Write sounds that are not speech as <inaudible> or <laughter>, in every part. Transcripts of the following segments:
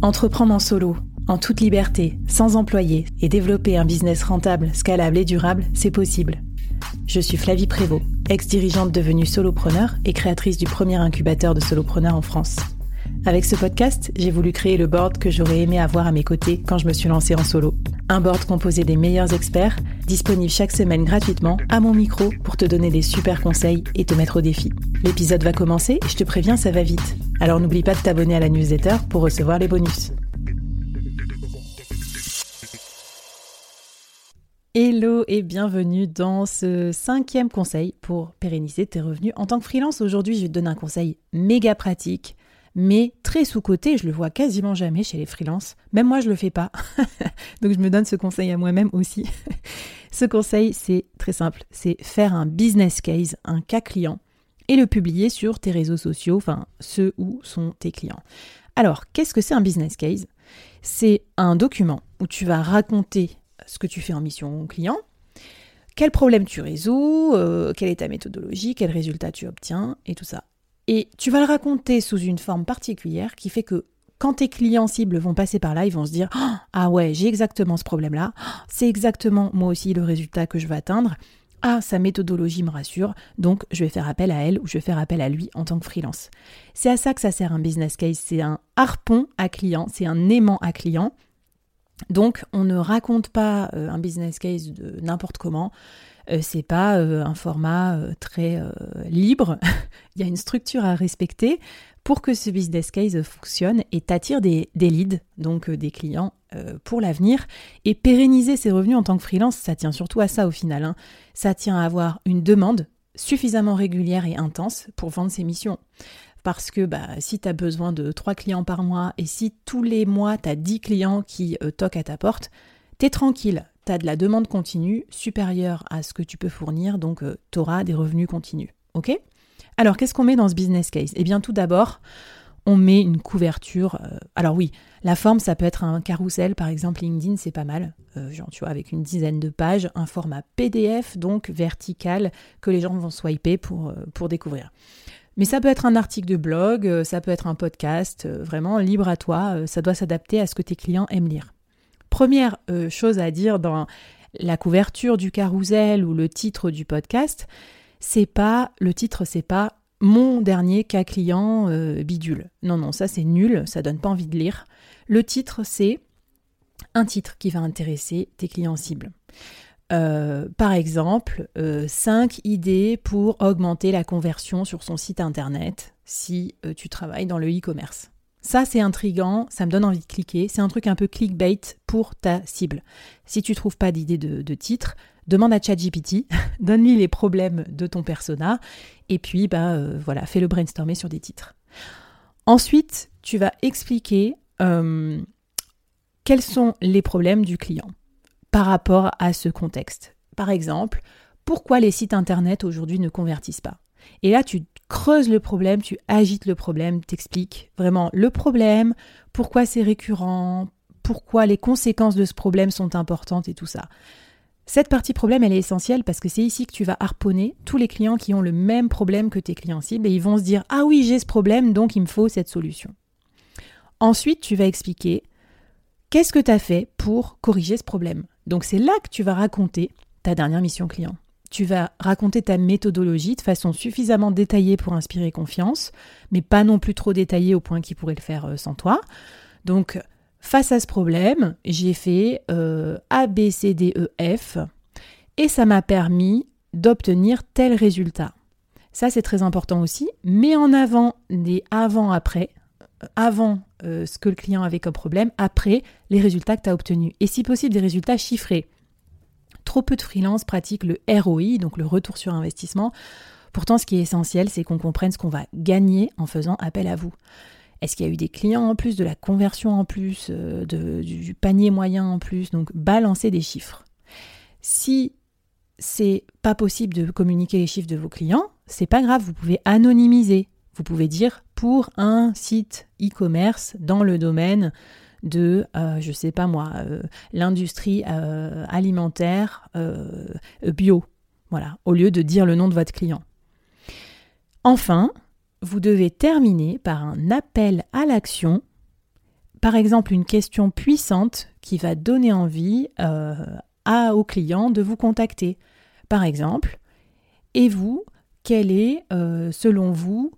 Entreprendre en solo, en toute liberté, sans employé et développer un business rentable, scalable et durable, c'est possible. Je suis Flavie Prévost, ex-dirigeante devenue solopreneur et créatrice du premier incubateur de solopreneurs en France. Avec ce podcast, j'ai voulu créer le board que j'aurais aimé avoir à mes côtés quand je me suis lancée en solo. Un board composé des meilleurs experts, disponible chaque semaine gratuitement à mon micro pour te donner des super conseils et te mettre au défi. L'épisode va commencer je te préviens, ça va vite. Alors n'oublie pas de t'abonner à la newsletter pour recevoir les bonus. Hello et bienvenue dans ce cinquième conseil pour pérenniser tes revenus en tant que freelance. Aujourd'hui, je vais te donner un conseil méga pratique, mais très sous-côté. Je le vois quasiment jamais chez les freelances. Même moi, je le fais pas. <laughs> Donc, je me donne ce conseil à moi-même aussi. <laughs> ce conseil, c'est très simple. C'est faire un business case, un cas client, et le publier sur tes réseaux sociaux, enfin ceux où sont tes clients. Alors, qu'est-ce que c'est un business case? C'est un document où tu vas raconter ce que tu fais en mission client, quel problème tu résous, euh, quelle est ta méthodologie, quels résultats tu obtiens et tout ça. Et tu vas le raconter sous une forme particulière qui fait que quand tes clients cibles vont passer par là, ils vont se dire Ah ouais, j'ai exactement ce problème-là, c'est exactement moi aussi le résultat que je veux atteindre. Ah, sa méthodologie me rassure, donc je vais faire appel à elle ou je vais faire appel à lui en tant que freelance. C'est à ça que ça sert un business case, c'est un harpon à client, c'est un aimant à client. Donc on ne raconte pas euh, un business case de n'importe comment, euh, c'est pas euh, un format très libre, <laughs> il y a une structure à respecter pour que ce business case fonctionne et t'attire des, des, leads, donc des clients pour l'avenir. Et pérenniser ses revenus en tant que freelance, ça tient surtout à ça au final. Hein. Ça tient à avoir une demande suffisamment régulière et intense pour vendre ses missions. Parce que bah, si tu as besoin de 3 clients par mois et si tous les mois tu as 10 clients qui euh, toquent à ta porte, t'es tranquille, tu as de la demande continue supérieure à ce que tu peux fournir, donc euh, tu auras des revenus continus. Ok? Alors qu'est-ce qu'on met dans ce business case? Eh bien tout d'abord, on met une couverture. Euh, alors oui, la forme, ça peut être un carrousel, par exemple LinkedIn, c'est pas mal. Euh, genre, tu vois, avec une dizaine de pages, un format PDF, donc vertical, que les gens vont swiper pour, euh, pour découvrir. Mais ça peut être un article de blog, ça peut être un podcast, vraiment libre à toi, ça doit s'adapter à ce que tes clients aiment lire. Première chose à dire dans la couverture du carrousel ou le titre du podcast, c'est pas le titre, c'est pas mon dernier cas client euh, bidule. Non, non, ça c'est nul, ça donne pas envie de lire. Le titre, c'est un titre qui va intéresser tes clients cibles. Euh, par exemple, 5 euh, idées pour augmenter la conversion sur son site internet si tu travailles dans le e-commerce. Ça, c'est intrigant, ça me donne envie de cliquer. C'est un truc un peu clickbait pour ta cible. Si tu trouves pas d'idée de, titre, demande à ChatGPT, <laughs> donne-lui les problèmes de ton persona, et puis bah euh, voilà, fais le brainstormer sur des titres. Ensuite, tu vas expliquer euh, quels sont les problèmes du client par rapport à ce contexte. Par exemple, pourquoi les sites internet aujourd'hui ne convertissent pas? Et là, tu creuse le problème, tu agites le problème, t'expliques vraiment le problème, pourquoi c'est récurrent, pourquoi les conséquences de ce problème sont importantes et tout ça. Cette partie problème, elle est essentielle parce que c'est ici que tu vas harponner tous les clients qui ont le même problème que tes clients cibles et ils vont se dire Ah oui, j'ai ce problème, donc il me faut cette solution. Ensuite, tu vas expliquer qu'est-ce que tu as fait pour corriger ce problème? Donc c'est là que tu vas raconter ta dernière mission client tu vas raconter ta méthodologie de façon suffisamment détaillée pour inspirer confiance, mais pas non plus trop détaillée au point qu'il pourrait le faire euh, sans toi. Donc, face à ce problème, j'ai fait euh, A, B, C, D, E, F, et ça m'a permis d'obtenir tel résultat. Ça, c'est très important aussi. Mets en avant des avant-après, avant euh, ce que le client avait comme problème, après les résultats que tu as obtenus. Et si possible, des résultats chiffrés. Trop peu de freelance pratiquent le ROI, donc le retour sur investissement. Pourtant, ce qui est essentiel, c'est qu'on comprenne ce qu'on va gagner en faisant appel à vous. Est-ce qu'il y a eu des clients en plus, de la conversion en plus, euh, du panier moyen en plus Donc balancez des chiffres. Si c'est pas possible de communiquer les chiffres de vos clients, c'est pas grave, vous pouvez anonymiser. Vous pouvez dire pour un site e-commerce dans le domaine de, euh, je sais pas moi, euh, l'industrie euh, alimentaire bio. Voilà, au lieu de dire le nom de votre client. Enfin, vous devez terminer par un appel à l'action, par exemple une question puissante qui va donner envie à, au client de vous contacter. Par exemple, et vous, quelle est, selon vous,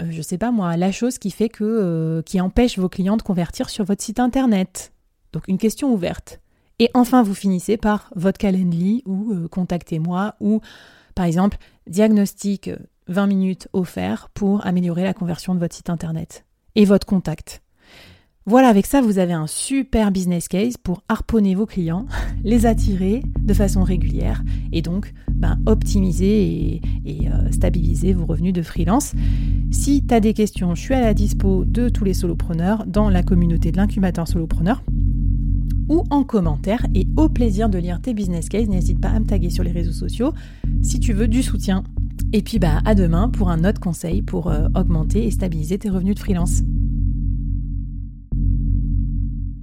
euh, je sais pas moi, la chose qui fait que, euh, qui empêche vos clients de convertir sur votre site internet? Donc une question ouverte. Et enfin, vous finissez par votre Calendly ou euh, contactez-moi ou par exemple diagnostic 20 minutes offert pour améliorer la conversion de votre site internet et votre contact. Voilà, avec ça, vous avez un super business case pour harponner vos clients, <laughs> les attirer de façon régulière et donc ben, optimiser et, euh, stabiliser vos revenus de freelance. Si tu as des questions, je suis à la dispo de tous les solopreneurs dans la communauté de l'incubateur solopreneur ou en commentaire et au plaisir de lire tes business cases. N'hésite pas à me taguer sur les réseaux sociaux si tu veux du soutien. Et puis bah, à demain pour un autre conseil pour euh, augmenter et stabiliser tes revenus de freelance.